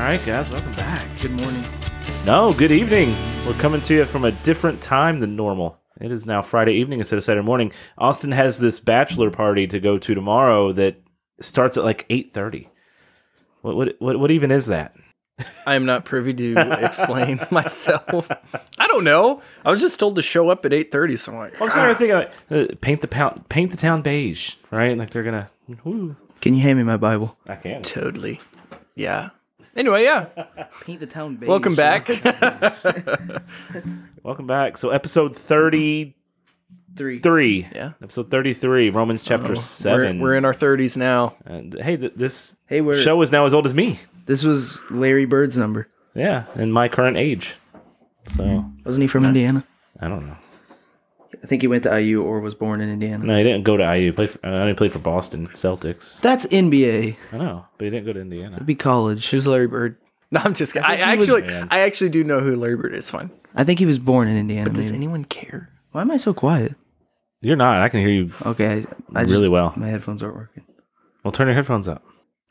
right, guys, welcome back. Good morning. No, good evening. We're coming to you from a different time than normal. It is now Friday evening instead of Saturday morning. Austin has this bachelor party to go to tomorrow that starts at like eight thirty. What, what what what even is that? I am not privy to explain myself. I don't know. I was just told to show up at eight thirty. So I'm like, I'm sorry, I think uh, paint the pound, paint the town beige, right? Like they're gonna. Woo. Can you hand me my Bible? I can. totally. Yeah. Anyway, yeah. Paint the town beige. Welcome back. Welcome back. So episode thirty Three. three. Yeah. Episode thirty three. Romans chapter we're, seven. we're in our thirties now. And hey, th- this Hey, we're- show is now as old as me. This was Larry Bird's number. Yeah, and my current age. So Wasn't he from Indiana? I don't know. I think he went to IU or was born in Indiana. No, he didn't go to IU. Play for, uh, I only played for Boston Celtics. That's NBA. I know, but he didn't go to Indiana. It'd be college. Who's Larry Bird? No, I'm just kidding. I, think he was- actually, Man. I actually do know who Larry Bird is. Fine. I think he was born in Indiana. but Does maybe. anyone care? Why am I so quiet? You're not. I can hear you Okay, I, I just, really well. My headphones aren't working. Well, turn your headphones up.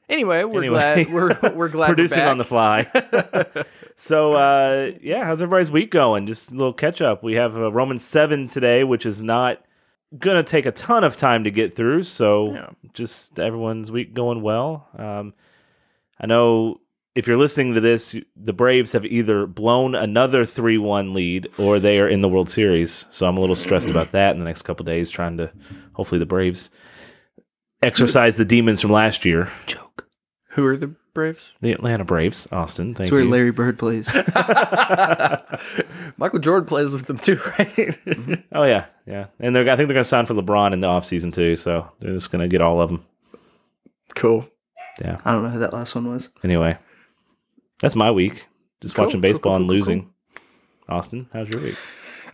Anyway, we're Anyway. glad we're we're glad Producing we're on the fly. so, uh, yeah, how's everybody's week going? Just a little catch up. We have uh, Romans 7 today, which is not going to take a ton of time to get through. So, Yeah. just everyone's week going well. Um, I know if you're listening to this, the Braves have either blown another 3 1 lead or they are in the World Series. So, I'm a little stressed about that in the next couple days, trying to hopefully the Braves exercise the demons from last year. Joke. Who are the Braves? The Atlanta Braves, Austin. Thank That's where you. Larry Bird plays. Michael Jordan plays with them too, right? Oh yeah, yeah, and they're I think they're going to sign for LeBron in the offseason too. So they're just going to get all of them. cool. Yeah. I don't know who that last one was. Anyway, that's my week. Just Cool, watching baseball cool, and cool, losing. Austin, how's your week?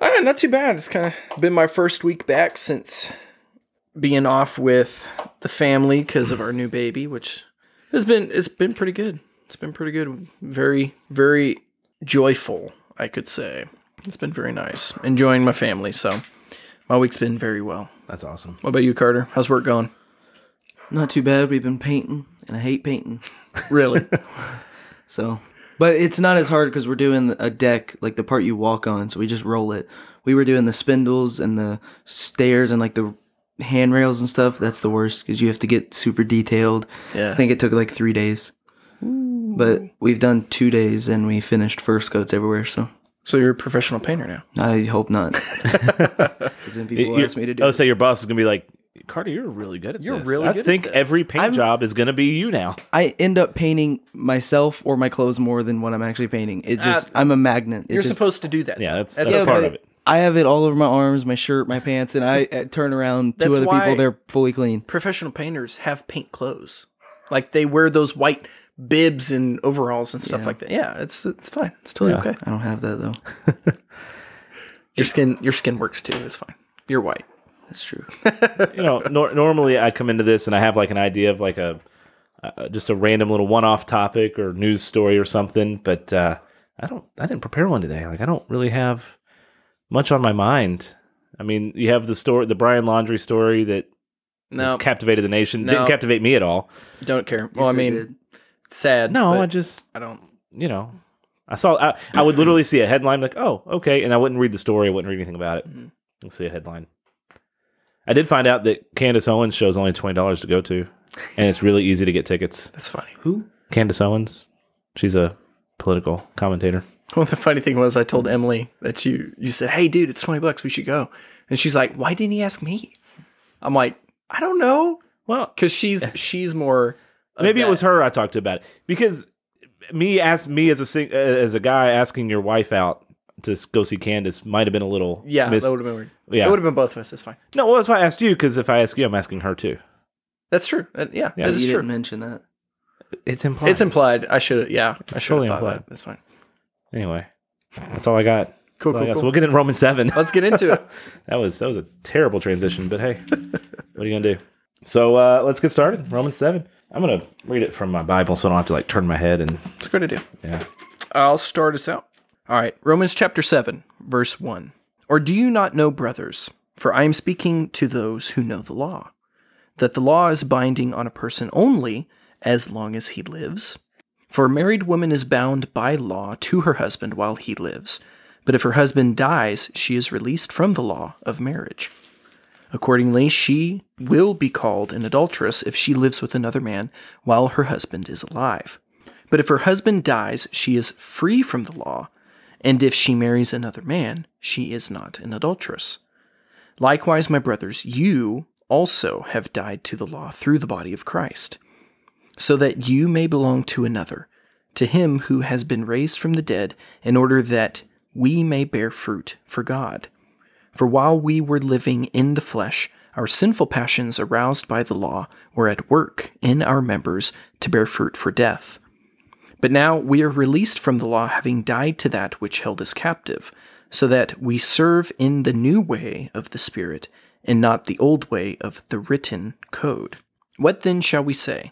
Uh, not too bad. It's kind of been my first week back since being off with the family because of our new baby, which has been it's been pretty good. It's been pretty good. Very very joyful, I could say. It's been very nice. Enjoying my family. So my week's been very well. That's awesome. What about you, Carter? How's work going? Not too bad. We've been painting, and I hate painting. Really? So, but it's not as hard because we're doing a deck, like the part you walk on. So we just roll it. We were doing the spindles and the stairs and like the handrails and stuff. That's the worst because you have to get super detailed. Yeah. I think it took like three days. But we've done two days and we finished first coats everywhere. So so you're a professional painter now. I hope not. 'Cause then people ask me to do oh, it. so your boss is going to be like, Carter, you're really good at this. You're this. really I good at think this." every paint I'm- job is going to be you now. I end up painting myself or my clothes more than what I'm actually painting. It just Ah, I'm a magnet. It You're just- supposed to do that. Yeah, that's That's that's, a part but of it. I have it all over my arms, my shirt, my pants, and I, I turn around to That's other why- people. They're fully clean. professional painters have paint clothes. Like they wear those white bibs and overalls and stuff like that. Yeah, it's it's fine. It's totally Yeah. okay. I don't have that though. Your skin your skin works too. It's fine. You're white. That's true. you know, nor- normally I come into this and I have like an idea of like a uh, just a random little one-off topic or news story or something, but uh, I don't. I didn't prepare one today. Like I don't really have much on my mind. I mean, you have the story, the Brian Laundrie story that has No, captivated the nation. No. Didn't captivate me at all. don't care. Well, I Yes, it mean, it's sad. No, I just I don't. you know, I saw. I, I would literally see a headline like, "Oh, okay," and I wouldn't read the story. I wouldn't read anything about it. Mhm. I'll see a headline. I did find out that Candace Owens shows only twenty dollars to go to, and it's really easy to get tickets. That's funny. Who? Candace Owens, she's a political commentator. Well, the funny thing was, I told Emily that you you said, "Hey, dude, it's twenty bucks. We should go." And she's like, "Why didn't he ask me?" I'm like, "I don't know," Well, because she's she's more. of maybe it was her I talked to about it because me ask me as a sing- uh, as a guy asking your wife out to go see Candace might have been a little Yeah, mis- that would have been weird. yeah. It would have been both of us. It's fine. no, well, that's why I asked you because if I ask you, I'm asking her too. That's true. Uh, yeah, Yeah, that you is true. didn't mention that. It's implied. It's implied. I should. Yeah, I should totally have thought implied. that. That's fine. Anyway, that's all I got. Cool, all I cool, got. cool. So we'll get into Romans seven. Let's get into it. That was that was a terrible transition, but hey, what are you gonna do? So uh, let's get started. Romans seven. I'm gonna read it from my Bible, so I don't have to like turn my head and It's a good idea. yeah. I'll start us out. All right, Romans chapter 7, verse 1. Or do you not know, brothers, for I am speaking to those who know the law, that the law is binding on a person only as long as he lives? For a married woman is bound by law to her husband while he lives, but if her husband dies, she is released from the law of marriage. Accordingly, she will be called an adulteress if she lives with another man while her husband is alive. But if her husband dies, she is free from the law, and if she marries another man, she is not an adulteress. Likewise, my brothers, you also have died to the law through the body of Christ, so that you may belong to another, to him who has been raised from the dead, in order that we may bear fruit for God. For while we were living in the flesh, our sinful passions aroused by the law were at work in our members to bear fruit for death. But now we are released from the law, having died to that which held us captive, so that we serve in the new way of the Spirit, and not the old way of the written code. What then shall we say?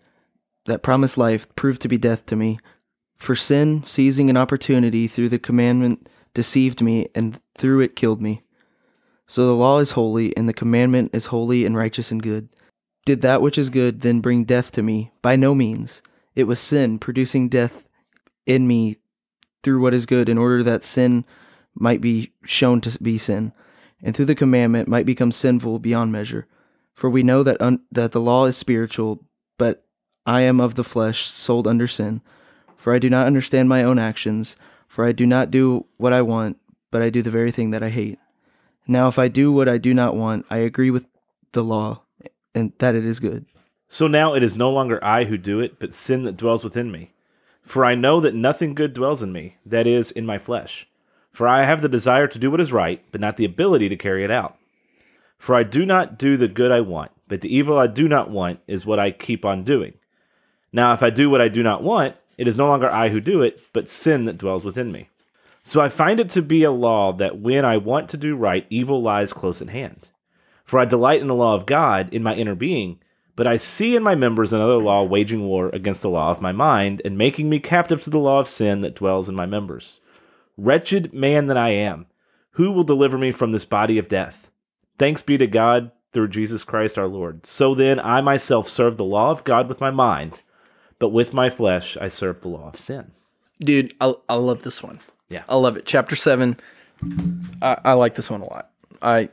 that promised life proved to be death to me. For sin, seizing an opportunity through the commandment, deceived me, and through it killed me. So the law is holy, and the commandment is holy and righteous and good. Did that which is good then bring death to me? By no means. It was sin, producing death in me through what is good, in order that sin might be shown to be sin, and through the commandment might become sinful beyond measure. For we know that un- that the law is spiritual, but I am of the flesh, sold under sin. For I do not understand my own actions, for I do not do what I want, but I do the very thing that I hate. Now, if I do what I do not want, I agree with the law, and that it is good. So now it is no longer I who do it, but sin that dwells within me. For I know that nothing good dwells in me, that is, in my flesh. For I have the desire to do what is right, but not the ability to carry it out. For I do not do the good I want, but the evil I do not want is what I keep on doing. Now, if I do what I do not want, it is no longer I who do it, but sin that dwells within me. So I find it to be a law that when I want to do right, evil lies close at hand. For I delight in the law of God in my inner being, but I see in my members another law waging war against the law of my mind and making me captive to the law of sin that dwells in my members. Wretched man that I am, who will deliver me from this body of death? Thanks be to God through Jesus Christ our Lord. So then I myself serve the law of God with my mind, but with my flesh I serve the law of sin. Dude, I, I love this one. Yeah. I love it. Chapter seven. I, I like this one a lot. I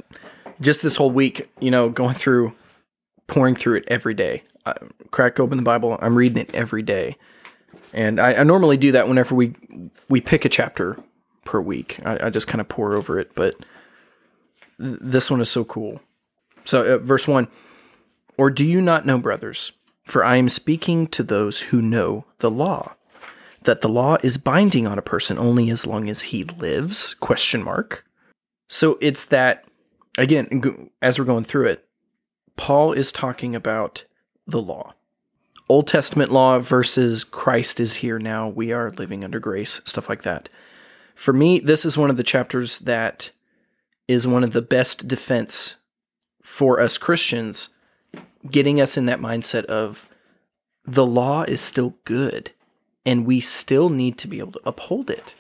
just this whole week, you know, going through, pouring through it every day. I crack open the Bible. I'm reading it every day, and I, I normally do that whenever we we pick a chapter per week. I, I just kind of pour over it, but th- this one is so cool. So, uh, verse one. Or do you not know, brothers? For I am speaking to those who know the law that the law is binding on a person only as long as he lives? Question mark. So it's that again as we're going through it paul is talking about the law. Old testament law versus christ is here now. We are living under grace stuff like that. For me this is one of the chapters that is one of the best defense for us christians getting us in that mindset of the law is still good and we still need to be able to uphold it.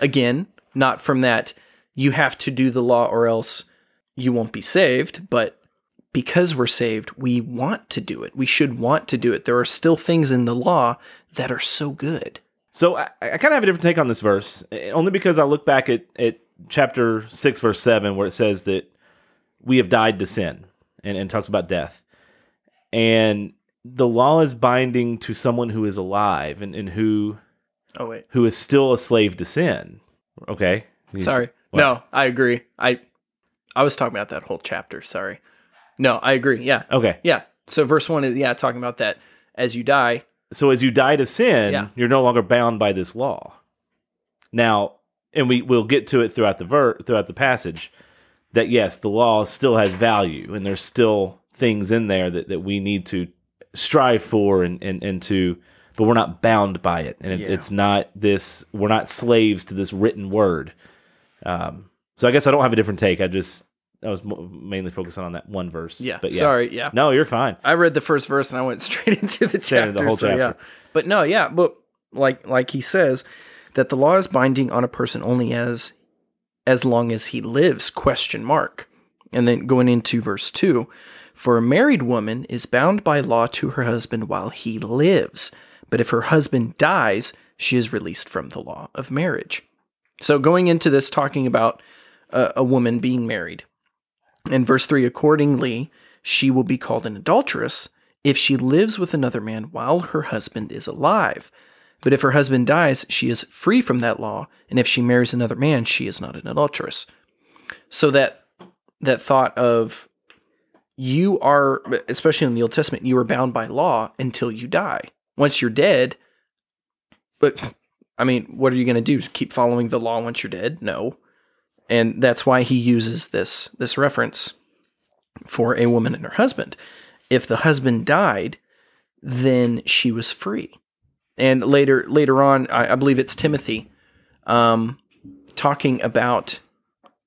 Again, not from that you have to do the law or else you won't be saved, but because we're saved, we want to do it. We should want to do it. There are still things in the law that are so good. So I, I kind of have a different take on this verse, eh, only because I look back at, at chapter 6, verse 7, where it says that we have died to sin and, and talks about death. And the law is binding to someone who is alive and, and who Oh wait. who is still a slave to sin. Okay. You- Sorry. what? No, I agree. I I was talking about that whole chapter, sorry. No, I agree. Yeah. Okay. Yeah. So verse 1 is yeah, talking about that as you die, So as you die to sin, Yeah. you're no longer bound by this law. Now, and we will get to it throughout the ver- throughout the passage that yes, the law still has value and there's still things in there that, that we need to strive for and, and, and to but we're not bound by it, and it, Yeah. it's not this. We're not slaves to this written word. Um, so I guess I don't have a different take. I just I was mainly focusing on that one verse. Yeah. but yeah. Sorry. Yeah. No, you're fine. I read the first verse and I went straight into the Straight chapter. into the whole so, yeah. But no, yeah, but like like he says that the law is binding on a person only as as long as he lives question mark. And then going into verse 2, for a married woman is bound by law to her husband while he lives, but if her husband dies, she is released from the law of marriage. So going into this talking about a, a woman being married. In verse 3, accordingly, she will be called an adulteress if she lives with another man while her husband is alive. But if her husband dies, she is free from that law, and if she marries another man, she is not an adulteress. So that that thought of you are especially in the Old Testament, you are bound by law until you die. Once you're dead, but I mean, what are you going to do? Keep following the law once you're dead? No. And that's why he uses this this reference for a woman and her husband. If the husband died, then she was free. And later later on, I, I believe it's Timothy, um, talking about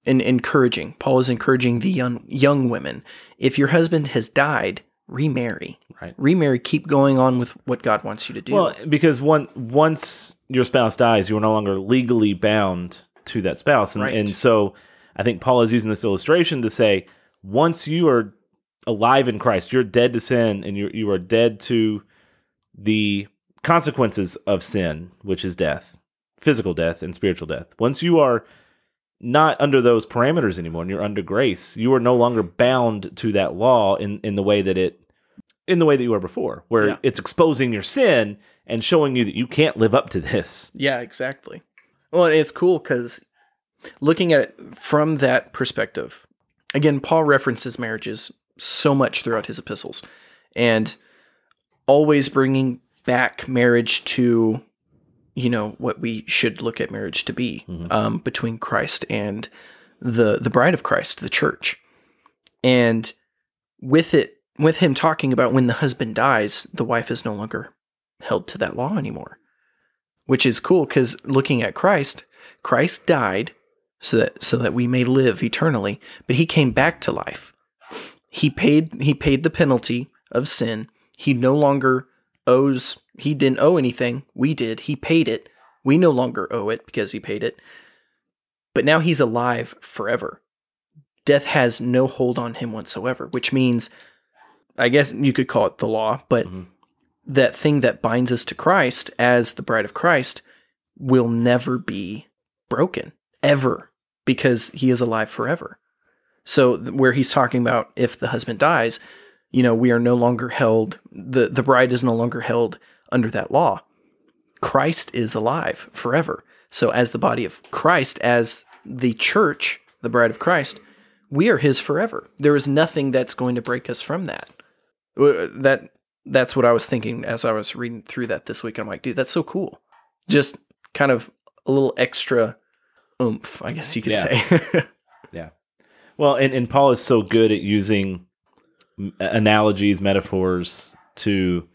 and encouraging. Paul is encouraging the young young women. If your husband has died, remarry. Right. Remarry. Keep going on with what God wants you to do. Well, because one once your spouse dies, you are no longer legally bound to that spouse, and, Right. and so I think Paul is using this illustration to say once you are alive in Christ, you're dead to sin, and you you are dead to the consequences of sin, which is death, physical death and spiritual death. Once you are not under those parameters anymore, and you're under grace, you are no longer bound to that law in in the way that it in the way that you were before, where Yeah. it's exposing your sin and showing you that you can't live up to this. Yeah, exactly. Well, it's cool because looking at it from that perspective, again, Paul references marriages so much throughout his epistles and always bringing back marriage to, you know, what we should look at marriage to be um, between Christ and the, the bride of Christ, the church. And with it, with him talking about when the husband dies, the wife is no longer held to that law anymore which is cool because looking at Christ, Christ died so that so that we may live eternally, but he came back to life. He paid he paid the penalty of sin. He no longer owes he didn't owe anything. We did. He paid it. We no longer owe it because he paid it. But now he's alive forever. Death has no hold on him whatsoever, which means I guess you could call it the law, but Mhm. that thing that binds us to Christ as the bride of Christ will never be broken ever because he is alive forever. So where he's talking about if the husband dies, you know, we are no longer held the the bride is no longer held under that law. Christ is alive forever. So as the body of Christ as the church, the bride of Christ, we are his forever. There is nothing that's going to break us from that. Uh, That that's what I was thinking as I was reading through that this week. I'm like, dude, that's so cool. Just kind of a little extra oomph, I guess you could Yeah. say. Yeah. Well, and, and Paul is so good at using analogies, metaphors to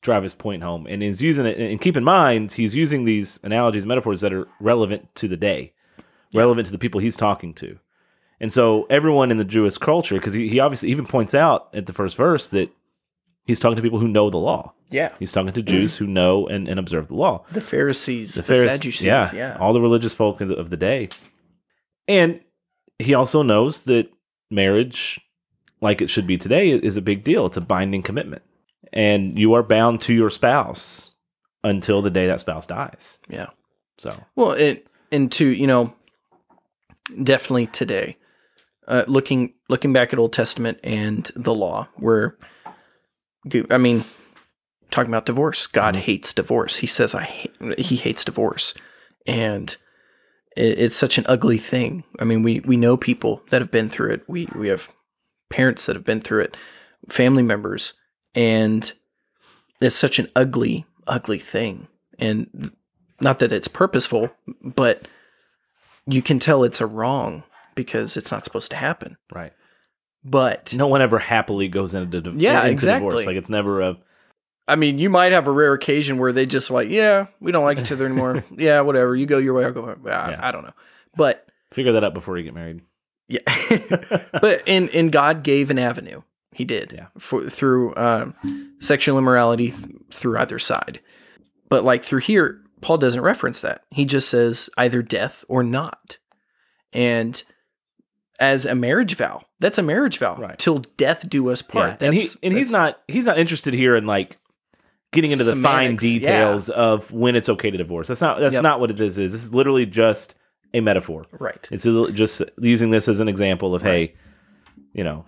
drive his point home, and is using it. And keep in mind, he's using these analogies, metaphors that are relevant to the day, relevant to the people he's talking to. And so, everyone in the Jewish culture, because he, he obviously even points out at the first verse that he's talking to people who know the law. yeah. He's talking to Jews who know and, and observe the law. The Pharisees, the, Pharise- Sadducees, yeah, yeah. all the religious folk of the, of the day. And he also knows that marriage, like it should be today, is a big deal. It's a binding commitment, and you are bound to your spouse until the day that spouse dies. yeah. So, Well, it and to you know, definitely today, uh, looking looking back at Old Testament and the law, where I mean, talking about divorce, God hates divorce. He says I ha- he hates divorce, and it, it's such an ugly thing. I mean, we we know people that have been through it. We we have parents that have been through it, family members, and it's such an ugly ugly thing. And not that it's purposeful, but you can tell it's a wrong because it's not supposed to happen. right. But No one ever happily goes into, div- Yeah, into exactly. divorce. Like it's never a I mean, you might have a rare occasion where they just like, yeah, we don't like each other anymore. yeah, whatever. You go your way, I'll go. I, Yeah. I don't know, but Figure that out before you get married. yeah, but in in God gave an avenue. He did Yeah. for through um, sexual immorality th- through either side. But like through here, Paul doesn't reference that. He just says either death or not. And as a marriage vow, that's a marriage vow. Right. Till death do us part. and he That's- and he's not he's not interested here in like getting into the fine Semantics, yeah. details of when it's okay to divorce. That's not that's Yep. not what it is. Is this is literally just a metaphor. right. It's just using this as an example of hey, you know,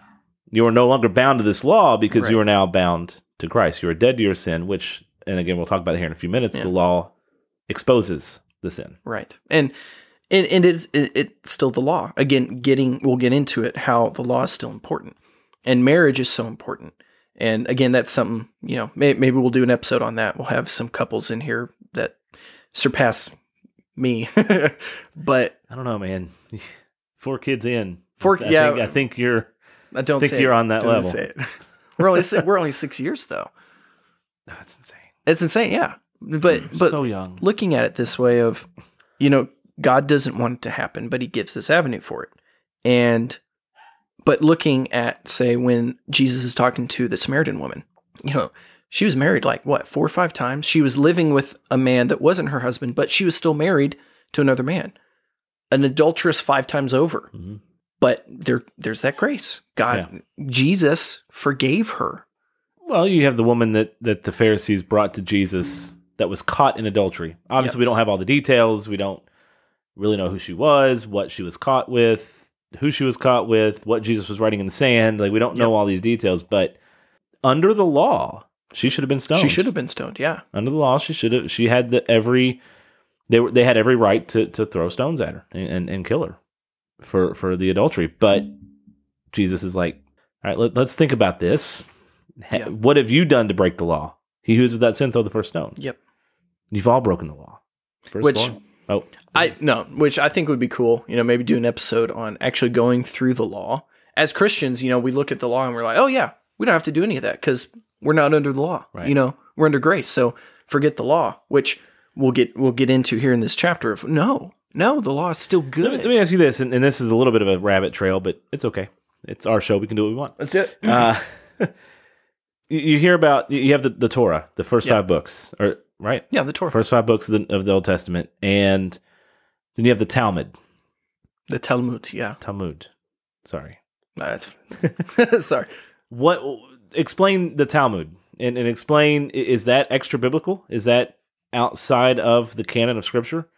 you are no longer bound to this law because you are now bound to Christ. You are dead to your sin, which and again we'll talk about it here in a few minutes. Yeah. The law exposes the sin. Right. And and, and it's it, it's still the law. Again, getting we'll get into it how the law is still important. And marriage is so important. And again, that's something, you know, may, maybe we'll do an episode on that. We'll have some couples in here that surpass me. but I don't know, man. Four kids in. Four- I yeah. think, I think you're I don't Think you're it. on that Don't level. we're only we're only 6 years though. No, it's insane. It's insane, yeah. But but so young. looking at it this way of you know god doesn't want it to happen but he gives this avenue for it and but looking at say when jesus is talking to the samaritan woman you know she was married like what four or five times she was living with a man that wasn't her husband but she was still married to another man an adulteress five times over Mhm. But there there's that grace god jesus forgave her Well, you have the woman that that the Pharisees brought to Jesus that was caught in adultery. Obviously, we don't have all the details. We don't really know who she was, what she was caught with, who she was caught with, what Jesus was writing in the sand. Like we don't know all these details, but under the law, she should have been stoned. she should have been stoned yeah under the law. She should have. She had the every. They were. They had every right to to throw stones at her and and, and kill her for for the adultery. But Jesus is like, all right, let, let's think about this. Yeah. What have you done to break the law? He who is without sin throw the first stone. yep You've all broken the law. First Which- born. Oh, I no, which I think would be cool. You know, maybe do an episode on actually going through the law. As Christians, you know, we look at the law and we're like, oh yeah, we don't have to do any of that because we're not under the law. Right. You know, we're under grace. So forget the law, which we'll get we'll get into here in this chapter. Of no, no, the law is still let me, good. let me ask you this, and, and this is a little bit of a rabbit trail, but it's okay. It's our show. We can do what we want. Let's do it. Uh, you you hear about you have the, the Torah, the first Yeah. five books, or right? yeah, the Torah, first five books of the, of the Old Testament, and then you have the Talmud, the Talmud. Yeah, Talmud. Sorry, No, that's sorry. what? Explain the Talmud and, and explain is that extra biblical? Is that outside of the canon of Scripture?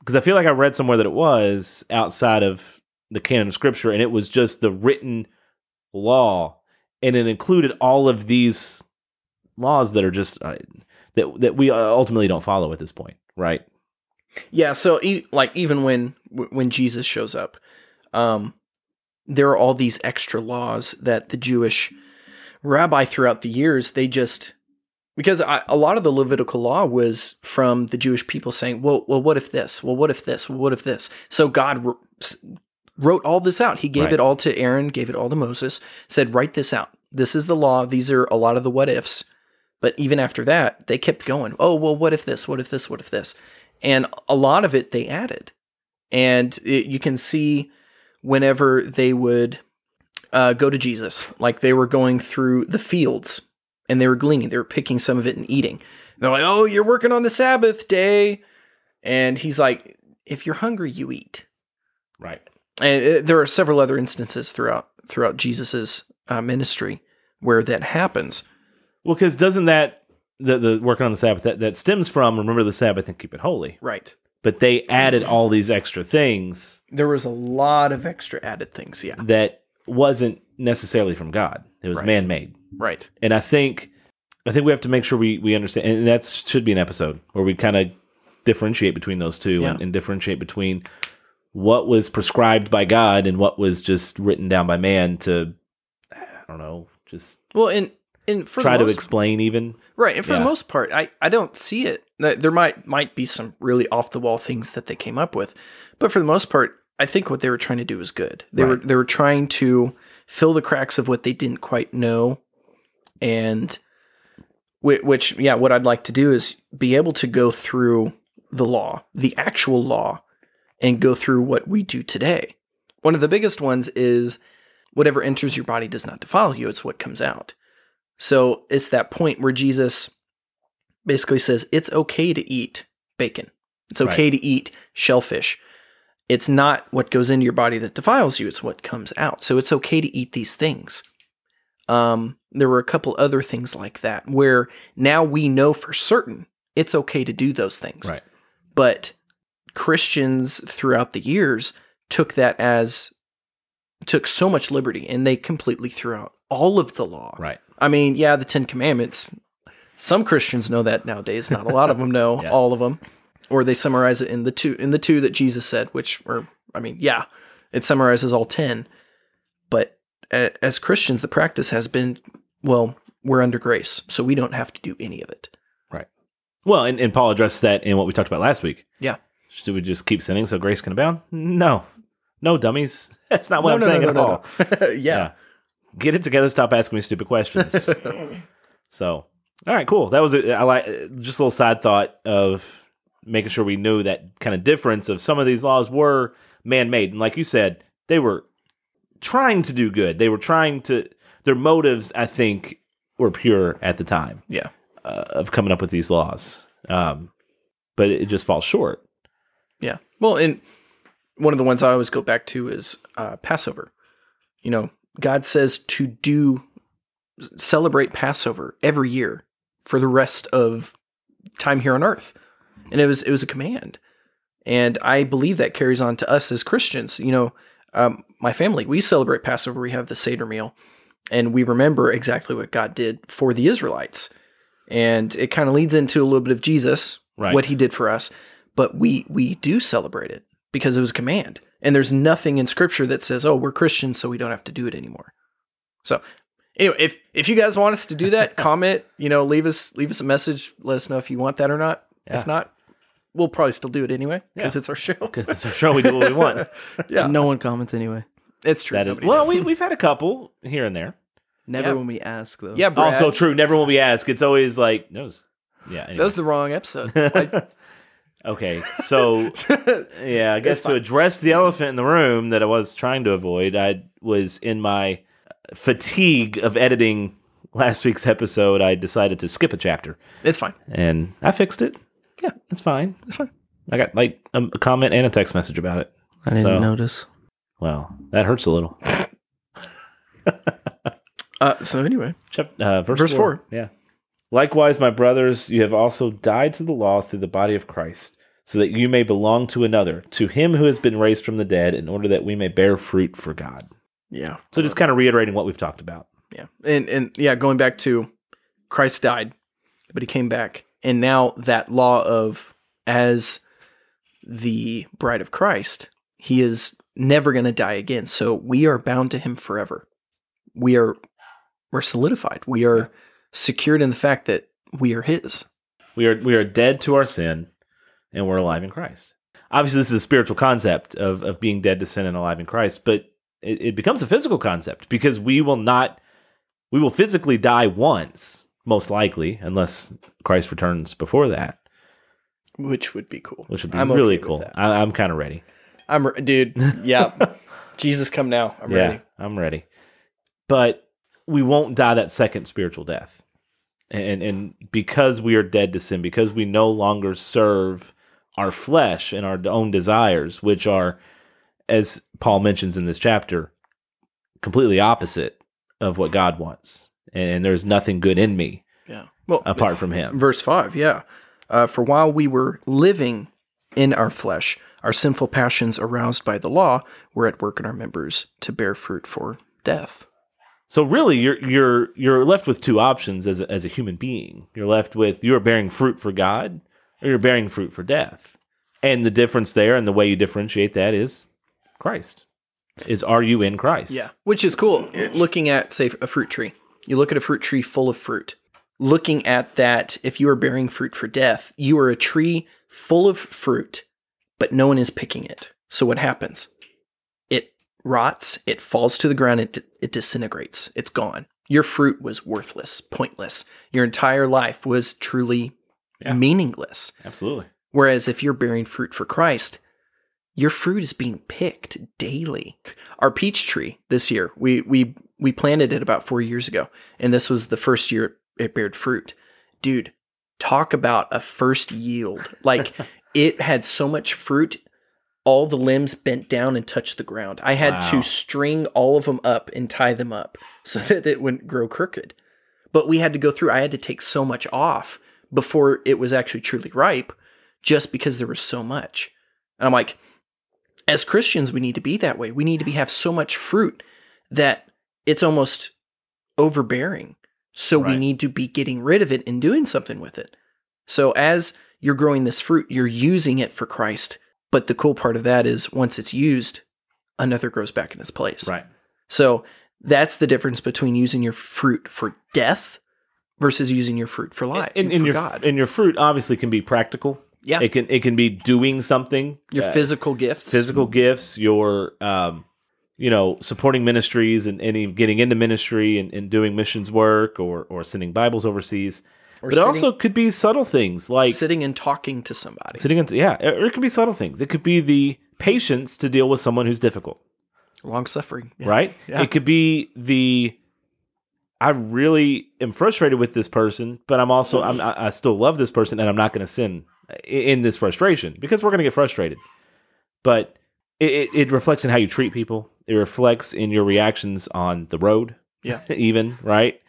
Because I feel like I read somewhere that it was outside of the canon of Scripture, and it was just the written law, and it included all of these laws that are just uh, that that we uh, ultimately don't follow at this point, right? Yeah, so e- like even when when Jesus shows up, um, there are all these extra laws that the Jewish rabbi throughout the years they just because I, a lot of the Levitical law was from the Jewish people saying, "Well, well, what if this? Well, what if this? Well, what if this?" So God wr- wrote all this out. He gave Right. it all to Aaron, gave it all to Moses, said, "Write this out. This is the law. These are a lot of the what ifs." But even after that, they kept going. Oh, well, what if this? What if this? What if this? And a lot of it they added. And it, you can see whenever they would uh, go to Jesus, like they were going through the fields and they were gleaning, they were picking some of it and eating. They're like, oh, you're working on the Sabbath day. And he's like, if you're hungry, you eat. Right. And uh, there are several other instances throughout throughout Jesus's uh, ministry where that happens. Well, because doesn't that the the working on the Sabbath that that stems from remember the Sabbath and keep it holy? Right. But they added all these extra things There was a lot of extra added things. Yeah. that wasn't necessarily from God. It was Right. man made. Right. And I think I think we have to make sure we we understand and that should be an episode where we kind of differentiate between those two and, Yeah. and differentiate between what was prescribed by God and what was just written down by man to I don't know, just Well, and and for try the to explain even. right, and for Yeah. the most part, I I don't see it. There might might be some really off the wall things that they came up with, but for the most part, I think what they were trying to do was good. They were they were trying to fill the cracks of what they didn't quite know, and Whi- Which, yeah, what I'd like to do is be able to go through the law, the actual law, and go through what we do today. One of the biggest ones is whatever enters your body does not defile you, it's what comes out. So it's that point where Jesus basically says it's okay to eat bacon, it's okay to eat shellfish. It's not what goes into your body that defiles you, it's what comes out. So it's okay to eat these things. Um, there were a couple other things like that where now we know for certain it's okay to do those things. Right. But Christians throughout the years took that as took so much liberty and they completely threw out all of the law. Right. I mean, yeah, the 10 commandments. Some Christians know that nowadays, not a lot of them know Yeah. all of them. Or they summarize it in the two in the two that Jesus said, which were I mean, yeah, it summarizes all 10. But as Christians, the practice has been well, we're under grace, so we don't have to do any of it. Right. Well, and, and Paul addressed that in what we talked about last week. Yeah. Should we just keep sinning so grace can abound? No. No, dummies. That's not what I'm saying at all. yeah. Get it together. Stop asking me stupid questions. so, all right, cool. That was a, I like just a little side thought of making sure we knew that kind of difference of some of these laws were man made, and like you said, they were trying to do good. They were trying to. Their motives, I think, were pure at the time Yeah. uh, of coming up with these laws, um, but it just falls short. Yeah. Well, and one of the ones I always go back to is uh, Passover. You know, God says to do celebrate Passover every year for the rest of time here on earth. And it was it was a command. And I believe that carries on to us as Christians. You know, um, my family, we celebrate Passover, we have the Seder meal, and we remember exactly what God did for the Israelites. And it kind of leads into a little bit of Jesus, Right. what he did for us. But we we do celebrate it because it was a command. And there's nothing in scripture that says, "Oh, we're Christians, so we don't have to do it anymore." So, anyway, if if you guys want us to do that, comment, you know, leave us leave us a message, let us know if you want that or not. Yeah. If not, we'll probably still do it anyway because Yeah. it's our show. Because it's our show, we do what we want. yeah, No one comments anyway. it's true. That is, Nobody well, does. we, we've had a couple here and there. Never Yeah. when we ask though. yeah, Brad, Also true. Never when we ask, it's always like, that was, yeah. that was the wrong episode. I- okay. So, yeah, I guess to address the elephant in the room that I was trying to avoid, I was in my fatigue of editing last week's episode. I decided to skip a chapter it's fine. and I fixed it. Yeah, it's fine. It's fine. I got like a, a comment and a text message about it. I didn't So- notice. Well, that hurts a little. Uh, so anyway, Chap- uh, verse, Verse four. four. Yeah. Likewise, my brothers, you have also died to the law through the body of Christ, so that you may belong to another, to him who has been raised from the dead, in order that we may bear fruit for God. yeah, So just kind of reiterating what we've talked about. yeah, and and yeah, going back to Christ died, but he came back, and now that law of as the bride of Christ, he is never going to die again. So we are bound to him forever. We are we're solidified. We are secured in the fact that we are his. We are we are dead to our sin, and we're alive in Christ. Obviously, this is a spiritual concept of of being dead to sin and alive in Christ, but it, it becomes a physical concept because we will not we will physically die once, most likely, unless Christ returns before that. Which would be cool. which would be I'm really with cool. I, I'm kind of ready. I'm re- dude. Yeah. Jesus come now. I'm yeah, ready. I'm ready. But we won't die that second spiritual death, and and because we are dead to sin, because we no longer serve our flesh and our own desires, which are, as Paul mentions in this chapter, completely opposite of what God wants, and there's nothing good in me Yeah. Well, apart from Him. verse 5 yeah uh, for while we were living in our flesh our sinful passions aroused by the law were at work in our members to bear fruit for death So really, you're you're you're left with two options as a, as a human being. You're left with you're bearing fruit for God, or you're bearing fruit for death. And the difference there, and the way you differentiate that is Christ. Is are you in Christ? Yeah, which is cool looking at say a fruit tree you look at a fruit tree full of fruit looking at that if you are bearing fruit for death you are a tree full of fruit but no one is picking it so what happens it rots it falls to the ground it, it disintegrates it's gone your fruit was worthless, pointless. Your entire life was truly Yeah. meaningless. Absolutely. Whereas if you're bearing fruit for Christ, your fruit is being picked daily. Our peach tree this year, we we we planted it about four years ago, and this was the first year it bared fruit. Dude, talk about a first yield! Like it had so much fruit, all the limbs bent down and touched the ground. I had Wow. to string all of them up and tie them up so that it wouldn't grow crooked. But we had to go through. I had to take so much off before it was actually truly ripe just because there was so much. And I'm like, as Christians, we need to be that way. We need to be have so much fruit that it's almost overbearing. So we need to be getting rid of it and doing something with it. So as you're growing this fruit, you're using it for Christ. But the cool part of that is once it's used, another grows back in its place. Right. So that's the difference between using your fruit for death versus using your fruit for life. And, for and your God. and your fruit obviously can be practical. Yeah. It can it can be doing something. your uh, physical gifts. physical gifts, your um, you know, supporting ministries and, and getting into ministry and, and doing missions work or or sending Bibles overseas. Or but it also could be subtle things like sitting and talking to somebody. sitting into yeah, or it could be subtle things. It could be the patience to deal with someone who's difficult, Long suffering. Yeah. right? Yeah. It could be the I really am frustrated with this person, but I'm also I'm, I I still love this person, and I'm not going to sin i- in this frustration because we're going to get frustrated. But it, it, reflects in how you treat people. It reflects in your reactions on the road. Yeah. even right,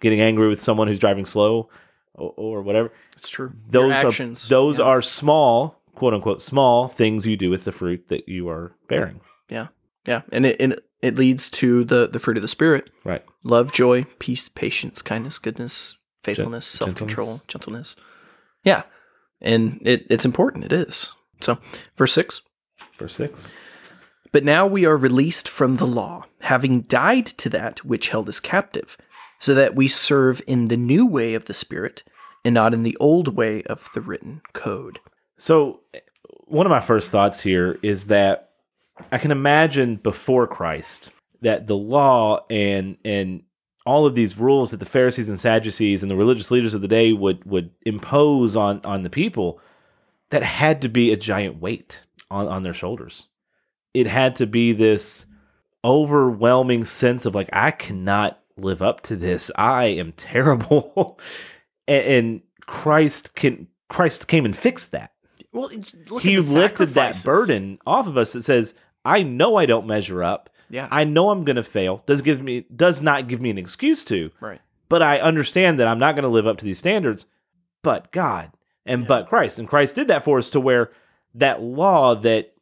getting angry with someone who's driving slow or, or whatever. It's true. Your Those actions. are those yeah. are small, quote unquote, small things you do with the fruit that you are bearing. Yeah. Yeah. And it and it leads to the the fruit of the spirit. Right. Love, joy, peace, patience, kindness, goodness, faithfulness, Gen- self control, gentleness. Yeah. And it, it's important. It is. So verse six. Verse six. But now we are released from the law, having died to that which held us captive, so that we serve in the new way of the Spirit and not in the old way of the written code. So, one of my first thoughts here is that I can imagine before Christ that the law and and all of these rules that the Pharisees and Sadducees and the religious leaders of the day would would impose on on the people that had to be a giant weight on on their shoulders. It had to be this overwhelming sense of like I cannot live up to this. I am terrible. and, and Christ can Christ came and fixed that Well, he lifted that burden off of us that says, I know I don't measure up. Yeah. I know I'm going to fail. Does give me does not give me an excuse to, right. but I understand that I'm not going to live up to these standards. But God and but Christ and Christ did that for us to where that law that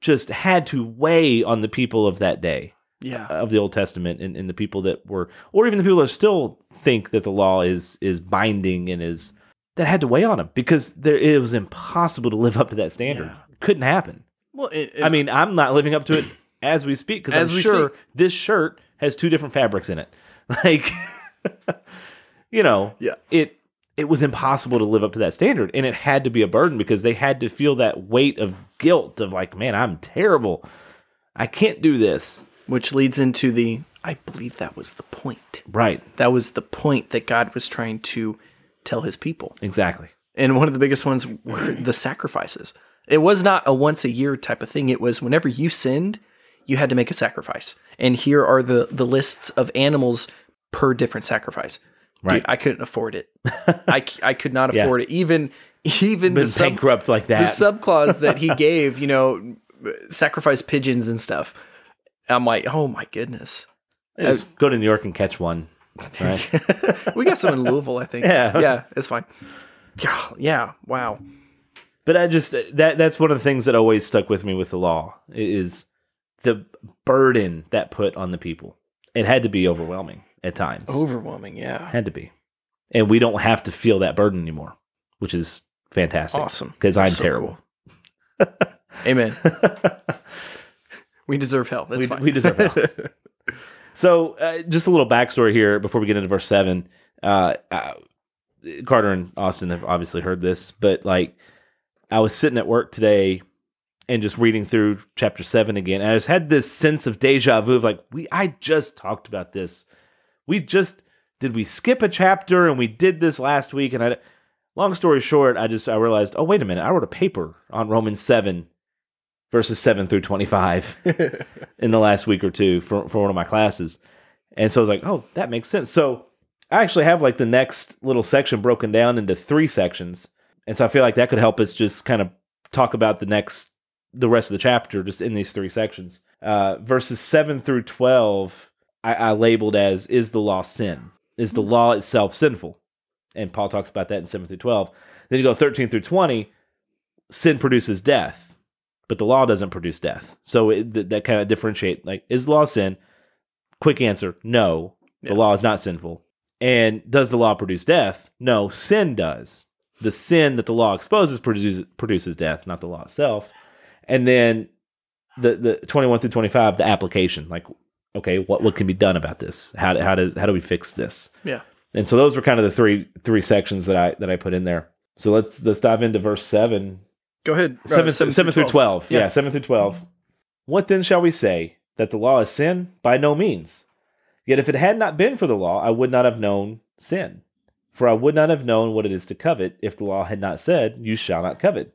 just had to weigh on the people of that day Yeah. of the Old Testament and, and the people that were, or even the people that still think that the law is is binding and is that had to weigh on them because there it was impossible to live up to that standard. Yeah. Couldn't happen. Well, it, it- I mean, I'm not living up to it as we speak because As I'm we sure speak. this shirt has two different fabrics in it. Like, you know, Yeah. it it was impossible to live up to that standard, and it had to be a burden because they had to feel that weight of guilt of like, man, I'm terrible. I can't do this. which leads into the. I believe that was the point. Right. That was the point that God was trying to tell His people. Exactly. And one of the biggest ones were the sacrifices. It was not a once a year type of thing. It was whenever you sinned, you had to make a sacrifice. And here are the the lists of animals per different sacrifice. Right. Dude, I couldn't afford it. I, I could not Yeah. afford it. Even even Been the sub, bankrupt like the that. sub clause that he gave, you know, sacrifice pigeons and stuff. I'm like, oh my goodness. Just go to New York and catch one. Right. We got some in Louisville, I think. Yeah. yeah, it's fine. Yeah, yeah, wow. but I just that that's one of the things that always stuck with me with the law is the burden that put on the people. It had to be overwhelming at times. Overwhelming, yeah. Had to be. And we don't have to feel that burden anymore, which is fantastic. Awesome. Because I'm So terrible. cool. Amen. we deserve hell. That's we, fine. we deserve it. so, uh, just a little backstory here before we get into verse seven. Uh, uh, Carter and Austin have obviously heard this, but like, I was sitting at work today and just reading through chapter seven again. And I just had this sense of deja vu of like, we, I just talked about this we just did we skip a chapter and we did this last week and I long story short, I just I realized, oh wait a minute, I wrote a paper on Romans 7 verses 7 through 25 in the last week or two for for one of my classes. And so I was like, oh, that makes sense. So I actually have like the next little section broken down into three sections. And so I feel like that could help us just kind of talk about the next the rest of the chapter just in these three sections. Uh, verses 7 through 12 I, I labeled as is the law sin? Is the law itself sinful? And Paul talks about that in 7 through 12. Then you go 13 through 20, sin produces death, but the law doesn't produce death. So it, that, that kind of differentiate like is law sin? Quick answer, no. The Yeah. law is not sinful. And does the law produce death? No, sin does. The sin that the law exposes produces produces death, not the law itself. And then the the 21 through 25 the application like okay what what can be done about this? How how does how do we fix this? Yeah. and so those were kind of the three three sections that i that i put in there. So let's let's dive into verse 7 Go ahead. Uh, 7, seven through 12, Yeah. Yeah. 7 through 12 what then shall we say? That the law is sin? By no means. Yet if it had not been for the law i would not have known sin. For i would not have known what it is to covet. If the law had not said you shall not covet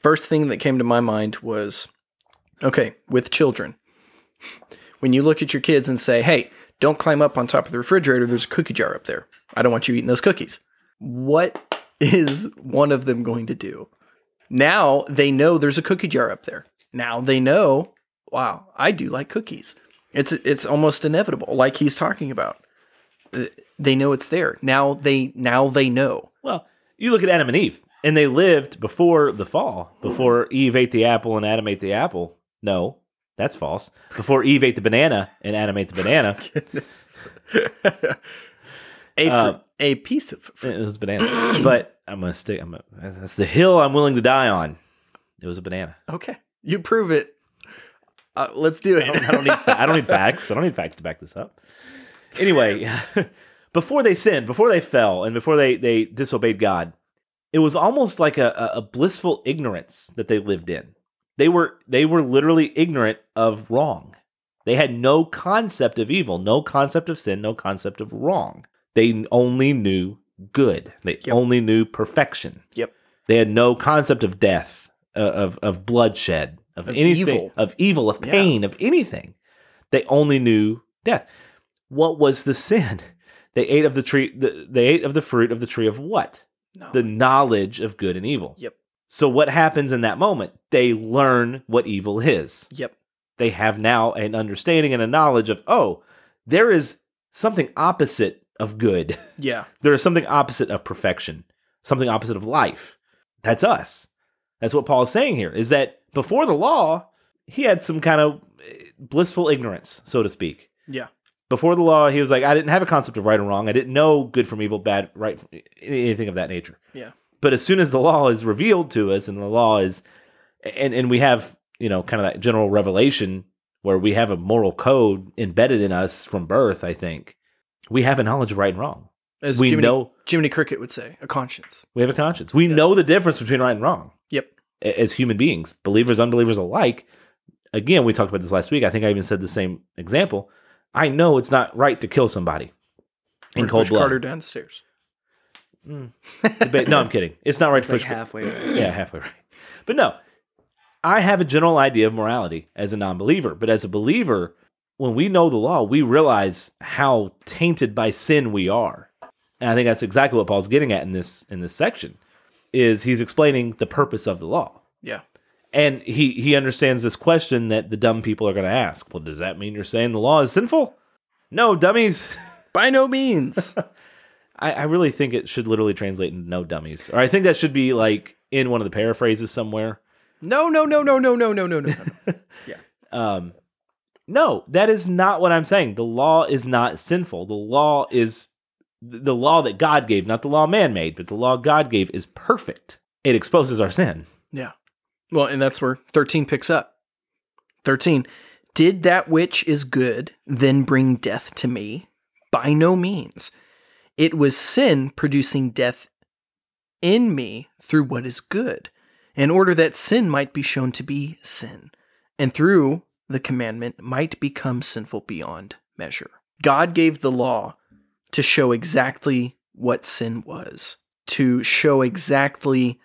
First thing that came to my mind was okay, with children. When you look at your kids and say, hey, don't climb up on top of the refrigerator, there's a cookie jar up there. I don't want you eating those cookies. What is one of them going to do? Now they know there's a cookie jar up there. Now they know, wow, I do like cookies. It's it's almost inevitable, like he's talking about. Uh, They know it's there. Now they now they know. Well, you look at Adam and Eve, and they lived before the fall, before Eve ate the apple and Adam ate the apple. No, that's false. Before Eve ate the banana and Adam ate the banana, A Uh, a piece of fruit. it was banana. But I'm gonna stick. I'm gonna, that's the hill I'm willing to die on. It was a banana. Okay, you prove it. Uh, let's do it. I don't need. Fa- I don't need facts. I don't need facts to back this up. Anyway, before they sinned, before they fell, and before they they disobeyed God, it was almost like a, a, blissful ignorance that they lived in. They were they were literally ignorant of wrong. They had no concept of evil, no concept of sin, no concept of wrong. They only knew good. They Yep. only knew perfection. Yep. They had no concept of death, uh, of of bloodshed, of, Of anything, evil. of evil, of Yeah. pain, of anything. They only knew death. What was the sin? They ate of the tree. The, they ate of the fruit of the tree of what? No. The knowledge of good and evil. Yep. So what happens in that moment? They learn what evil is. Yep. They have now an understanding and a knowledge of oh, there is something opposite of good. Yeah. there is something opposite of perfection, something opposite of life. That's us. That's what Paul is saying here is that before the law, he had some kind of eh, blissful ignorance, so to speak. Yeah. Before the law, he was like, I didn't have a concept of right and wrong. I didn't know good from evil, bad, right, anything of that nature. Yeah. But as soon as the law is revealed to us and the law is, and, and we have, you know, kind of that general revelation where we have a moral code embedded in us from birth, I think, we have a knowledge of right and wrong. As We Jiminy, know- Jiminy Cricket would say, a conscience. We have a conscience. We know the difference between right and wrong Yep. as human beings, believers, unbelievers alike. Again, we talked about this last week. I think I even said the same example. I know it's not right to kill somebody in Or to cold push blood. Carter downstairs. the stairs. Mm. Debate- no, I'm kidding. It's not right It's to like push. halfway. yeah, halfway right. But no, I have a general idea of morality as a non-believer. But as a believer, when we know the law, we realize how tainted by sin we are. And I think that's exactly what Paul's getting at in this in this section. Is he's explaining the purpose of the law. Yeah. And he he understands this question that the dumb people are going to ask. Well, does that mean you're saying the law is sinful? No, dummies. By no means. I, I really think it should literally translate into no dummies. Or I think that should be like in one of the paraphrases somewhere. no, no, no, no, no, no, no, no, no. no. Um, No, that is not what I'm saying. The law is not sinful. The law is the law that God gave, not the law man made, but the law God gave is perfect. It exposes our sin. Yeah. Well, and that's where 13 picks up. 13. Did that which is good then bring death to me? By no means. It was sin producing death in me through what is good, in order that sin might be shown to be sin, and through the commandment might become sinful beyond measure. God gave the law to show exactly what sin was, to show exactly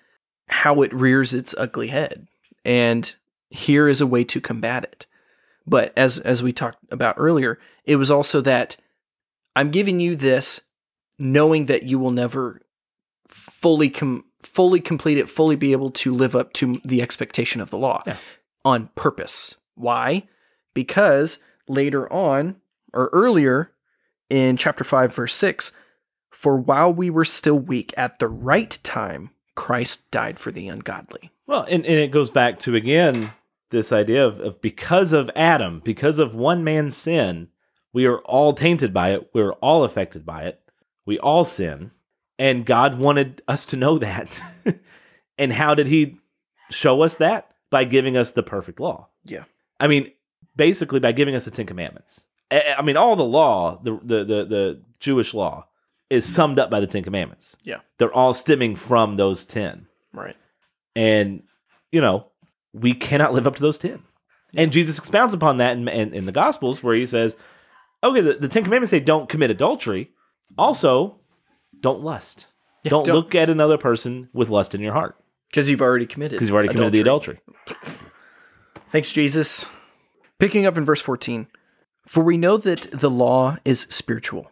how it rears its ugly head. And here is a way to combat it. But as as we talked about earlier, it was also that I'm giving you this knowing that you will never fully com- fully complete it, fully be able to live up to the expectation of the law Yeah. on purpose. Why? Because later on or earlier in chapter 5 verse 6, for while we were still weak at the right time Christ died for the ungodly. Well, and, and it goes back to again this idea of, of because of Adam, because of one man's sin, we are all tainted by it. We're all affected by it. We all sin. And God wanted us to know that. and how did he show us that? By giving us the perfect law. Yeah. I mean, basically by giving us the Ten Commandments. I mean, all the law, the the the, the Jewish law, is summed up by the Ten Commandments. Yeah. They're all stemming from those ten. Right. And, you know, we cannot live up to those 10. And Jesus expounds upon that in, in, in the Gospels where he says, okay, the, the Ten Commandments say don't commit adultery. Also, don't lust. don't, don't- look at another person with lust in your heart Because you've already committed. because you've already committed the adultery. Thanks, Jesus. Picking up in verse 14 For we know that the law is spiritual,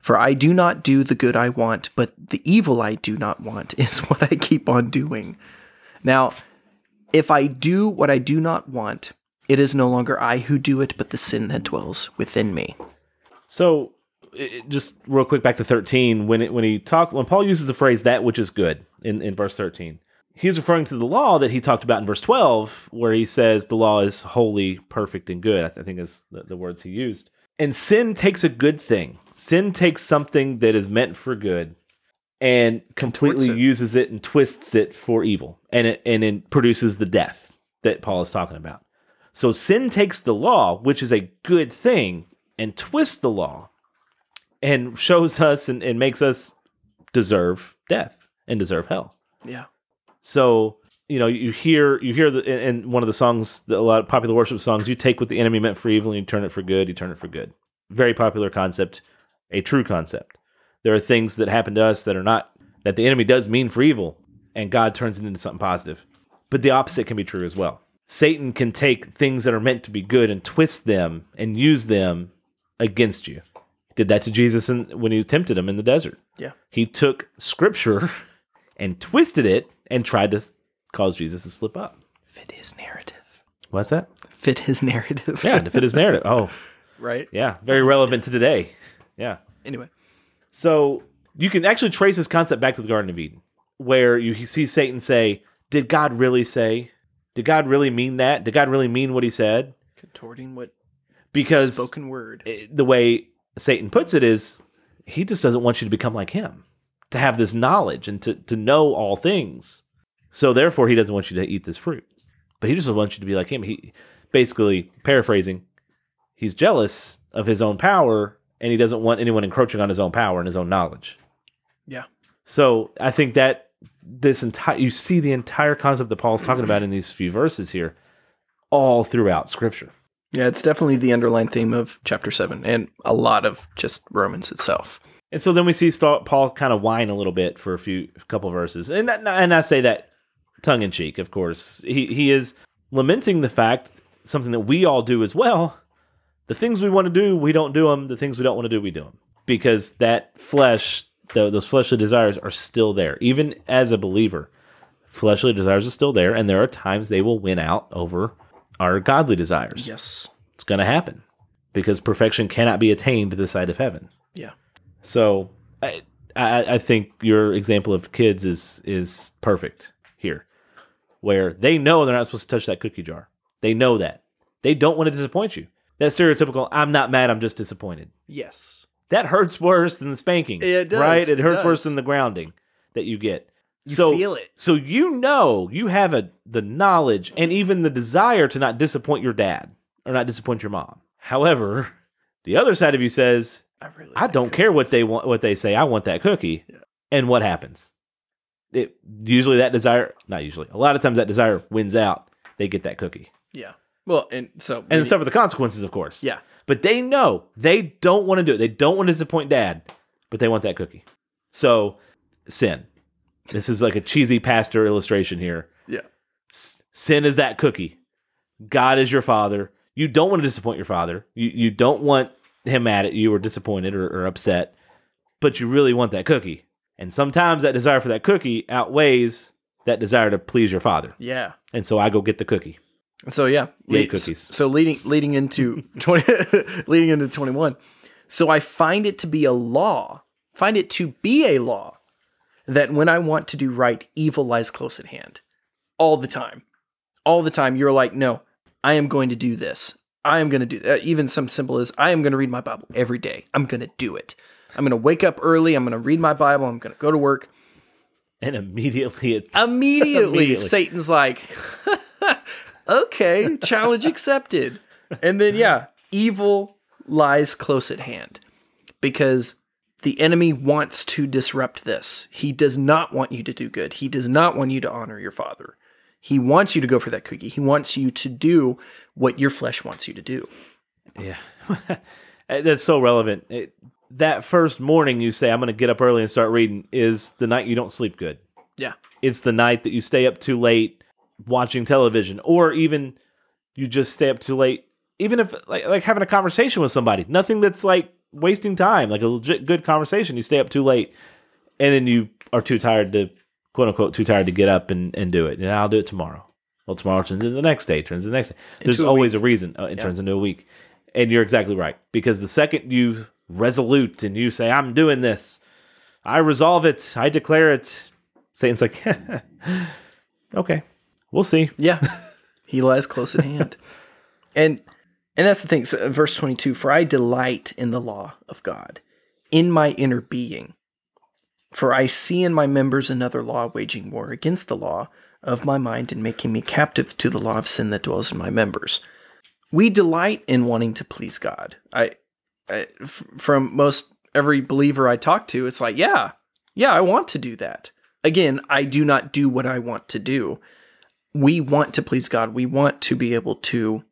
For I do not do the good I want, but the evil I do not want is what I keep on doing. Now, if I do what I do not want, it is no longer I who do it, but the sin that dwells within me. So, it, just real quick back to 13 when it, when he talk when Paul uses the phrase that which is good in, in verse 13. He's referring to the law that he talked about in verse 12 where he says the law is holy, perfect and good. I, th- I think is the, the words he used. And sin takes a good thing. Sin takes something that is meant for good and completely it. uses it and twists it for evil. And it and it produces the death that Paul is talking about. So sin takes the law, which is a good thing, and twists the law and shows us and, and makes us deserve death and deserve hell. Yeah. So you know you hear you hear the in one of the songs, the, a lot of popular worship songs. You take what the enemy meant for evil and you turn it for good. You turn it for good. Very popular concept, a true concept. There are things that happen to us that are not that the enemy does mean for evil, and God turns it into something positive. But the opposite can be true as well. Satan can take things that are meant to be good and twist them and use them against you. Did that to Jesus in, when he tempted him in the desert. Yeah. He took scripture and twisted it and tried to cause Jesus to slip up. Fit his narrative. What's that? Fit his narrative. Yeah, to fit his narrative. Oh, right? yeah, very relevant to today. Yeah. Anyway. So you can actually trace this concept back to the Garden of Eden, where you see Satan say, Did God really say? Did God really mean that? Did God really mean what he said? Contorting what Because spoken word. it- the way Satan puts it is, he just doesn't want you to become like him, to have this knowledge and to, to know all things. So therefore, he doesn't want you to eat this fruit, but he just wants you to be like him. He basically paraphrasing, he's jealous of his own power and he doesn't want anyone encroaching on his own power and his own knowledge. Yeah. So I think that this entire you see the entire concept that Paul's talking about in these few verses here, all throughout Scripture. Yeah, it's definitely the underlying theme of chapter 7 and a lot of just Romans itself. And so then we see Paul kind of whine a little bit for a few a couple verses, and and I say that tongue in cheek, of course. He he is lamenting the fact something that we all do as well the things we want to do, we don't do them. The things we don't want to do, we do them because that flesh, tho- those fleshly desires are still there. Even as a believer, fleshly desires are still there, and there are times they will win out over our godly desires. Yes. It's going to happen because perfection cannot be attained to the side of heaven. Yeah. So I, I I think your example of kids is is perfect where they know they're not supposed to touch that cookie jar. They know that they don't want to disappoint you. That stereotypical "I'm not mad, I'm just disappointed." Yes. That hurts worse than the spanking. It does, right? It, it hurts worse than the grounding that you get. You so feel it. So you know you have a the knowledge and even the desire to not disappoint your dad or not disappoint your mom. However, the other side of you says, I really. I like don't care what they want what they say. I want that cookie. And what happens? It usually that desire not usually. A lot of times that desire wins out. They get that cookie. Yeah. Well, and so And suffer the consequences, of course. Yeah. But they know they don't want to do it. They don't want to disappoint dad, but they want that cookie. So sin. This is like a cheesy pastor illustration here. Yeah. S- sin is that cookie. God is your father. You don't want to disappoint your father. You you don't want him mad at you or disappointed or, or upset, but you really want that cookie. And sometimes that desire for that cookie outweighs that desire to please your father. Yeah. And so I go get the cookie. So yeah, Yay, cookies. So leading leading into twenty, leading into twenty one. So I find it to be a law. Find it to be a law that when I want to do right, evil lies close at hand, all the time, all the time. You're like, no, I am going to do this. I am going to do that. Even some simple as I am going to read my Bible every day. I'm going to do it. I'm going to wake up early. I'm going to read my Bible. I'm going to go to work. And immediately it's Immediately, Immediately. Satan's like, okay, challenge accepted. And then, yeah, evil lies close at hand because the enemy wants to disrupt this. He does not want you to do good. He does not want you to honor your father. He wants you to go for that cookie. He wants you to do what your flesh wants you to do. Yeah. That's so relevant. It, that first morning you say, I'm going to get up early and start reading, is the night you don't sleep good. Yeah. It's the night that you stay up too late watching television, or even you just stay up too late, even if like, like having a conversation with somebody. Nothing that's like wasting time, like a legit good conversation. You stay up too late, and then you are too tired to, quote unquote, too tired to get up and, and do it. And I'll do it tomorrow. Well, tomorrow turns into the next day, turns into the next day. There's a always a reason. Uh, it turns into a week. And you're exactly right. Because the second you resolute and you say, I'm doing this, I resolve it, I declare it, Satan's like, okay, we'll see. Yeah. he lies close at hand. And and that's the thing. So, verse 22, for I delight in the law of God in my inner being. For I see in my members another law waging war against the law of my mind and making me captive to the law of sin that dwells in my members. We delight in wanting to please God. I, from most every believer I talk to, it's like, yeah, yeah, I want to do that. Again, I do not do what I want to do we want to please God. We want to be able to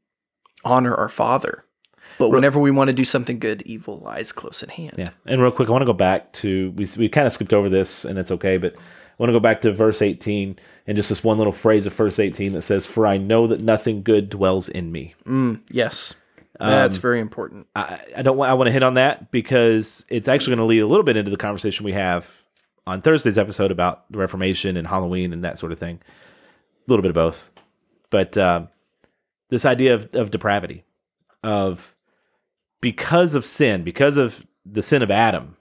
honor our Father. But whenever we want to do something good, evil lies close at hand. Yeah. And real quick, I want to go back to, we, we kind of skipped over this and it's okay, but I want to go back to verse 18 and just this one little phrase of verse 18 that says, For I know that nothing good dwells in me. Mm, Yes. That's very important. I, I don't want I want to hit on that because it's actually going to lead a little bit into the conversation we have on Thursday's episode about the Reformation and Halloween and that sort of thing. A little bit of both, but um, this idea of, of depravity, of because of sin, because of the sin of Adam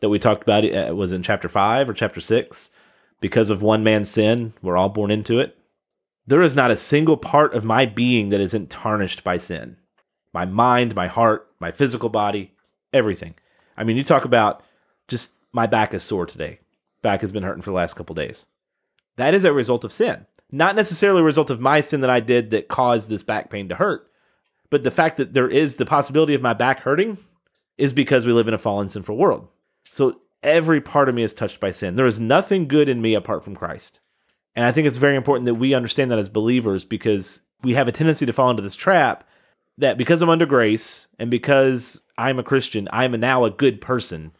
that we talked about, it was in chapter five or chapter six. Because of one man's sin, we're all born into it. There is not a single part of my being that isn't tarnished by sin my mind, my heart, my physical body, everything. I mean, you talk about just my back is sore today. Back has been hurting for the last couple days. That is a result of sin. Not necessarily a result of my sin that I did that caused this back pain to hurt, but the fact that there is the possibility of my back hurting is because we live in a fallen, sinful world. So every part of me is touched by sin. There is nothing good in me apart from Christ. And I think it's very important that we understand that as believers because we have a tendency to fall into this trap that because I'm under grace and because I'm a Christian, I am now a good person.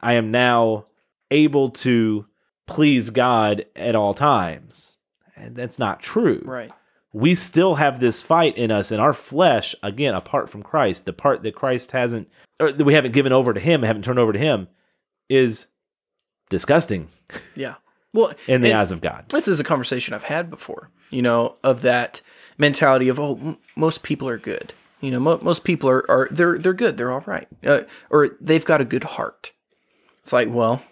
I am now able to please God at all times. And that's not true. Right. we still have this fight in us in our flesh, again, apart from Christ. The part that Christ hasn't, or that we haven't given over to Him, haven't turned over to Him, is disgusting Yeah. Well, in the eyes of God. this is a conversation I've had before, you know, of that mentality of, oh, m- most people are good. You know, mo- most people are, are they're they're good, they're all right, uh, or they've got a good heart. It's like, well,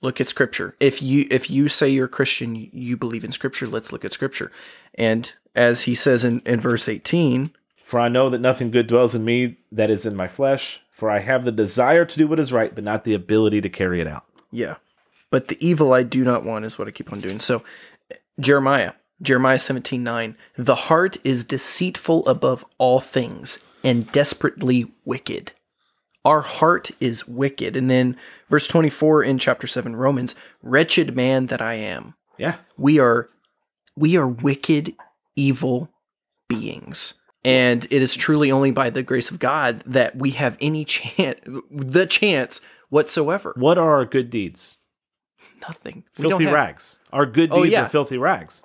look at Scripture. If you if you say you're a Christian, you, believe in Scripture. Let's look at Scripture. And as he says in, in verse eighteen, For I know that nothing good dwells in me that is in my flesh, for I have the desire to do what is right, but not the ability to carry it out. Yeah. But the evil I do not want is what I keep on doing. So Jeremiah, Jeremiah 17, 9. The heart is deceitful above all things and desperately wicked. Our heart is wicked. And then verse 24 in chapter 7, Romans, wretched man that I am. Yeah. We are we are wicked, evil beings. And it is truly only by the grace of God that we have any chance the chance whatsoever. What are our good deeds? Nothing. We don't Filthy have- rags. Our good Oh, deeds yeah. are filthy rags.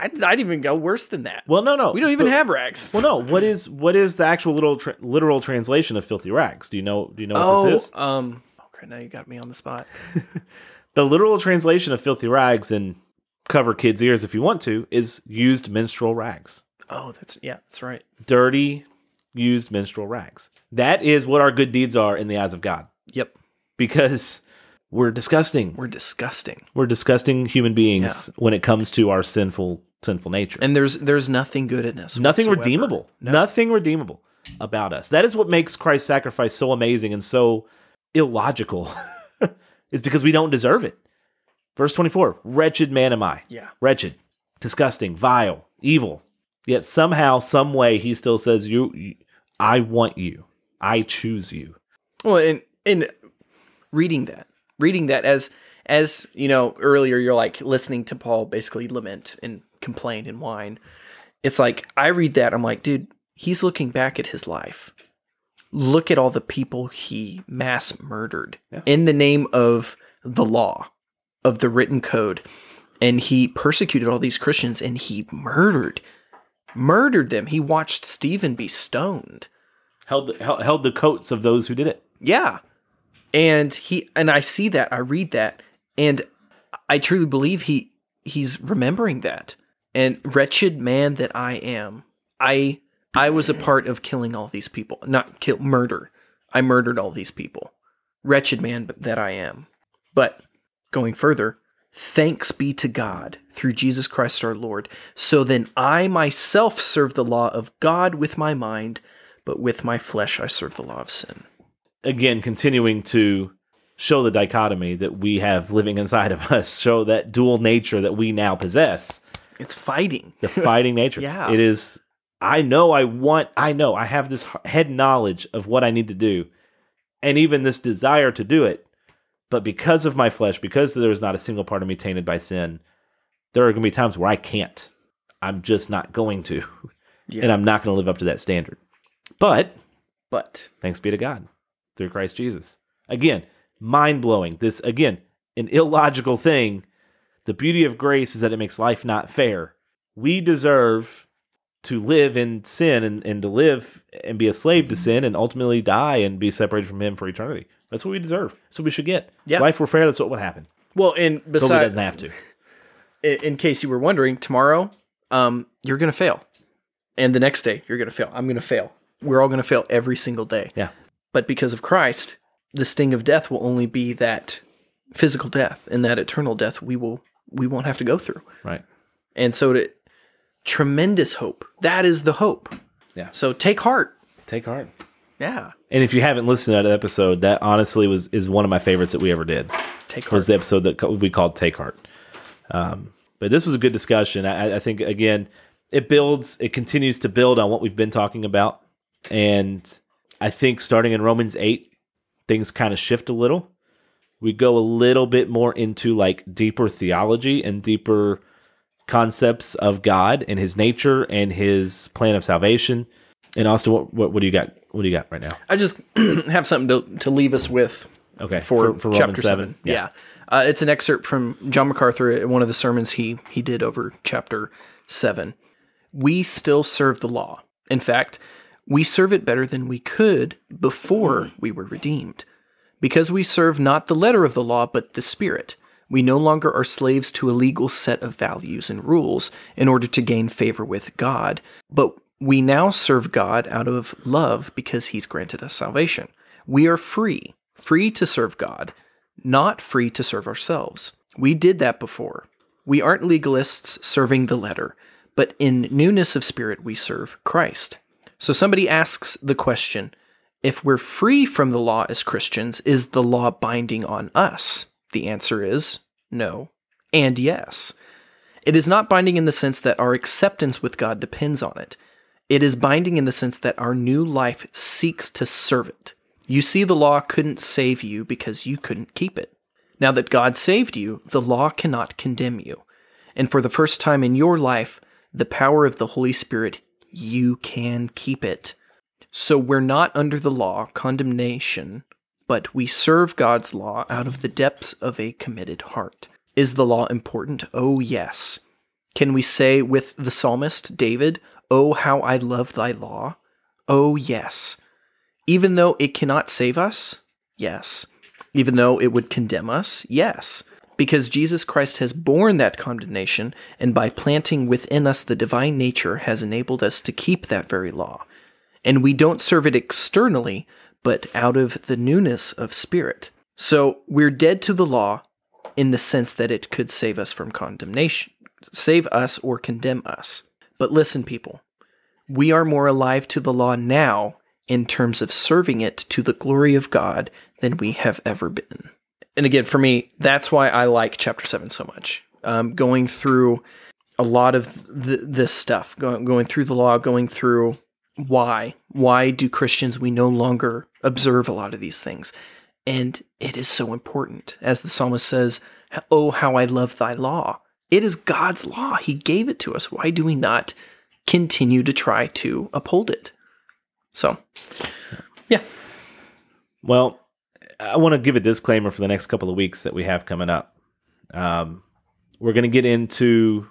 I'd, I'd even go worse than that. Well, no, no. we don't even but- have rags. Well, no. What is what is the actual literal tra- literal translation of filthy rags? Do you know? Do you know what Oh, this is? um, okay, now you got me on the spot. The literal translation of filthy rags, and cover kids' ears if you want to, is used menstrual rags. Oh, that's yeah, that's right. Dirty, used menstrual rags. That is what our good deeds are in the eyes of God, Yep, because we're disgusting. we're disgusting, We're disgusting human beings when it comes to our sinful sinful nature. and there's there's nothing good in us. nothing whatsoever. redeemable. Nothing redeemable about us. That is what makes Christ's sacrifice so amazing and so illogical. is because we don't deserve it. Verse 24, wretched man am I. Yeah. Wretched, disgusting, vile, evil. Yet somehow, some way he still says you, you I want you. I choose you. Well, in in reading that, reading that as as you know earlier, you're like listening to Paul basically lament and complain and whine. It's like I read that, I'm like, dude, he's looking back at his life. Look at all the people he mass murdered Yeah. in the name of the law, of the written code, and he persecuted all these Christians and he murdered, murdered them. He watched Stephen be stoned. Held the, held, held the coats of those who did it. Yeah. And he and I see that, I read that, and I truly believe he he's remembering that. And wretched man that I am. I I was a part of killing all these people. Not kill murder. I murdered all these people. Wretched man that I am. But going further, thanks be to God through Jesus Christ our Lord. So then I myself serve the law of God with my mind, but with my flesh I serve the law of sin. Again, continuing to show the dichotomy that we have living inside of us, show that dual nature that we now possess. It's fighting. the fighting nature. Yeah. It is, I know I want, I know I have this head knowledge of what I need to do and even this desire to do it. But because of my flesh, because there is not a single part of me tainted by sin, there are going to be times where I can't. I'm just not going to. Yeah. And I'm not going to live up to that standard. But But thanks be to God through Christ Jesus. Again, mind blowing. This, again, an illogical thing. The beauty of grace is that it makes life not fair. We deserve to live in sin and, and to live and be a slave to sin and ultimately die and be separated from Him for eternity. That's what we deserve. That's what we should get. Yeah. Life were fair, that's what would happen. well, and besides, doesn't have to. in, in case you were wondering, tomorrow, um, you're gonna fail, and the next day you're gonna fail. I'm gonna fail. We're all gonna fail every single day. Yeah. But because of Christ, the sting of death will only be that physical death, and that eternal death we will we won't have to go through. Right. And so, to tremendous hope. That is the hope. Yeah. So take heart. Take heart. Yeah. And if you haven't listened to that episode, that honestly was is one of my favorites that we ever did. Take heart. was the episode that we called Take Heart. Um, but this was a good discussion. I, I think again, it builds, it continues to build on what we've been talking about, and I think starting in Romans eight, things kind of shift a little. We go a little bit more into like deeper theology and deeper concepts of God and His nature and His plan of salvation. And Austin, what, what, what do you got? What do you got right now? I just have something to, to leave us with Okay, for, for, for chapter Romans seven. Yeah, Uh, it's an excerpt from John MacArthur, one of the sermons he he did over chapter seven. we still serve the law. In fact, we serve it better than we could before we were redeemed. Because we serve not the letter of the law, but the Spirit, we no longer are slaves to a legal set of values and rules in order to gain favor with God, but we now serve God out of love because He's granted us salvation. We are free, free to serve God, not free to serve ourselves. We did that before. We aren't legalists serving the letter, but in newness of spirit, we serve Christ. So somebody asks the question if we're free from the law as Christians, is the law binding on us? The answer is no and yes. It is not binding in the sense that our acceptance with God depends on it. It is binding in the sense that our new life seeks to serve it. You see, the law couldn't save you because you couldn't keep it. Now that God saved you, the law cannot condemn you. And for the first time in your life, the power of the Holy Spirit, you can keep it. So we're not under the law, condemnation, but we serve God's law out of the depths of a committed heart. Is the law important? Oh, yes. Can we say with the psalmist David, Oh, how I love thy law? Oh, yes. Even though it cannot save us? Yes. Even though it would condemn us? Yes. Because Jesus Christ has borne that condemnation, and by planting within us the divine nature, has enabled us to keep that very law. And we don't serve it externally, but out of the newness of spirit. So we're dead to the law in the sense that it could save us from condemnation, save us or condemn us. But listen, people, we are more alive to the law now in terms of serving it to the glory of God than we have ever been. And again, for me, that's why I like chapter 7 so much. Um, going through a lot of th- this stuff, going through the law, going through why. Why do Christians, we no longer observe a lot of these things? And it is so important. As the psalmist says, Oh, how I love thy law. It is God's law. He gave it to us. Why do we not continue to try to uphold it? So, yeah. Well, I want to give a disclaimer for the next couple of weeks that we have coming up. Um, we're going to get into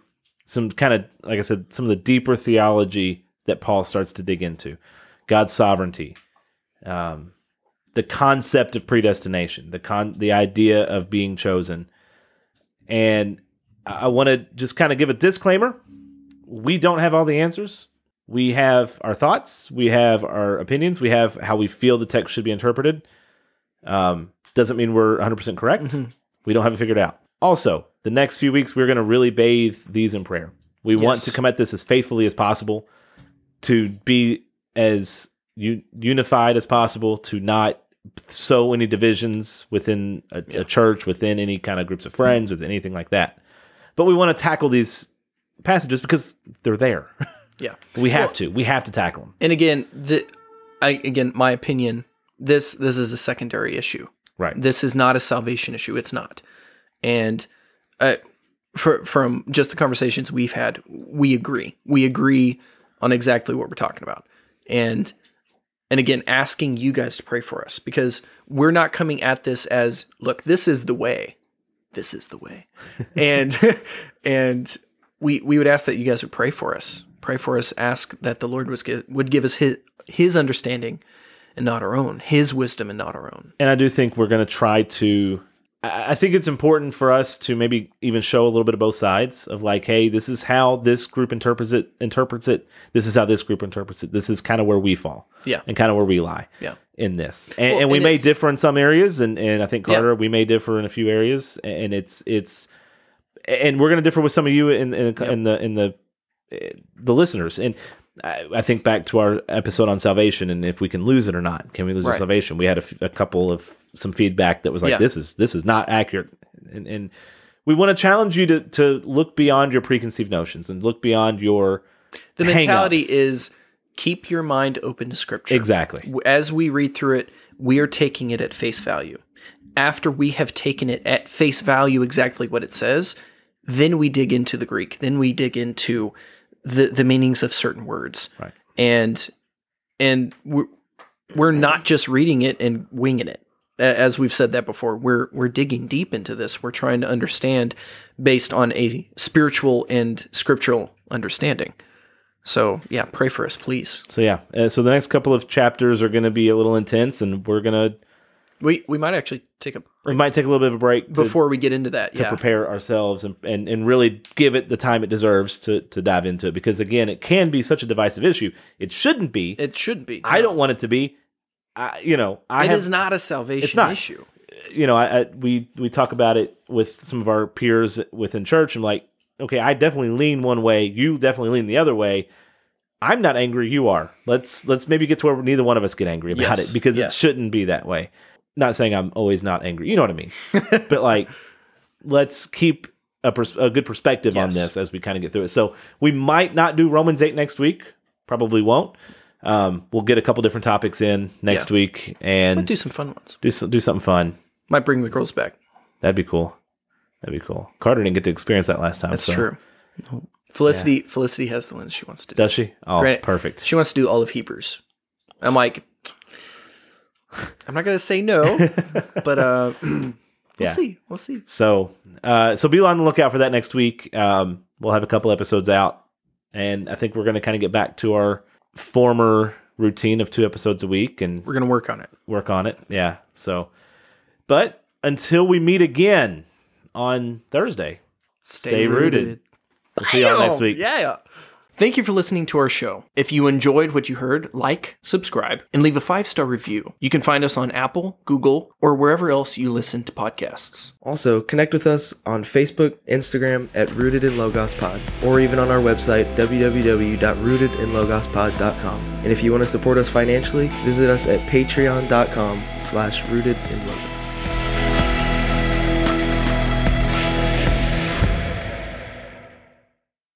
some kind of, like I said, some of the deeper theology that Paul starts to dig into God's sovereignty, um, the concept of predestination, the con, the idea of being chosen, and I want to just kind of give a disclaimer: we don't have all the answers. We have our thoughts, we have our opinions, we have how we feel the text should be interpreted. Um, doesn't mean we're 100% correct. Mm-hmm. We don't have it figured out. Also, the next few weeks, we're going to really bathe these in prayer. We want to come at this as faithfully as possible, to be as u- unified as possible, to not sow any divisions within a, a church, within any kind of groups of friends, with anything like that. But we want to tackle these passages because they're there. Yeah. we have Well- to. We have to tackle them. And again, the I again, my opinion, this this is a secondary issue. Right. This is not a salvation issue. It's not. And uh, for, from just the conversations we've had, we agree. We agree on exactly what we're talking about. And and again, asking you guys to pray for us because we're not coming at this as look, this is the way. This is the way. and and we we would ask that you guys would pray for us. Pray for us. Ask that the Lord was give, would give us his his understanding and not our own, his wisdom and not our own. and I do think we're going to try to. I think it's important for us to maybe even show a little bit of both sides of like, hey, this is how this group interprets it. Interprets it. This is how this group interprets it. This is kind of where we fall. Yeah. and kind of where we lie. Yeah. in this, and, Well, and we and may differ in some areas, and and I think Yeah. Carter, we may differ in a few areas, and it's it's, and we're going to differ with some of you in in, in the in the eh, the listeners, and. I think back to our episode on salvation and if we can lose it or not. Can we lose our Right. salvation? We had a, f- a couple of some feedback that was like, Yeah. "This is this is not accurate," and, and we want to challenge you to to look beyond your preconceived notions and look beyond your The mentality hang-ups. is keep your mind open to scripture. exactly As we read through it, we are taking it at face value. After we have taken it at face value exactly what it says, then we dig into the Greek. Then we dig into the the meanings of certain words. Right. And and we're, we're not just reading it and winging it. As we've said that before, we're we're digging deep into this. We're trying to understand based on a spiritual and scriptural understanding. So yeah, pray for us, please. So yeah, uh, so the next couple of chapters are going to be a little intense, and we're gonna We we might actually take a we might take a little bit of a break to, before we get into that. to yeah, prepare ourselves and, and and really give it the time it deserves to to dive into it because again, it can be such a divisive issue. It shouldn't be. it shouldn't be. I don't want it to be. I, you know, I It have, is not a salvation not. issue. you know, I, I we we talk about it with some of our peers within church. I'm like, okay, I definitely lean one way. You definitely lean the other way. I'm not angry. You are. Let's let's maybe get to where neither one of us get angry about Yes, it because yes. it shouldn't be that way. Not saying I'm always not angry. You know what I mean. but like, let's keep a, pers- a good perspective on this as we kind of get through it. So we might not do Romans eight next week. Probably won't. Um, we'll get a couple different topics in next Yeah. week and Do some fun ones. do some, do something fun. Might bring the girls back. That'd be cool. That'd be cool. Carter didn't get to experience that last time. That's so- true. Felicity Felicity has the ones she wants to do. Does she? Oh, Granted, perfect. She wants to do all of Hebrews. I'm like, I'm not gonna say no, but uh, we'll Yeah. see. We'll see. So, uh, so be on the lookout for that next week. Um, we'll have a couple episodes out, and I think we're going to kind of get back to our former routine of two episodes a week and We're gonna work on it. work on it. Yeah. So, but until we meet again on Thursday, stay, rooted. We'll see you all next week. Yeah. Thank you for listening to our show. If you enjoyed what you heard, like, subscribe, and leave a five star review. You can find us on Apple, Google, or wherever else you listen to podcasts. Also, connect with us on Facebook, Instagram at Rooted in Logos Pod, or even on our website, www.rootedinlogospod.com. And if you want to support us financially, visit us at patreon.com slash rooted in logos.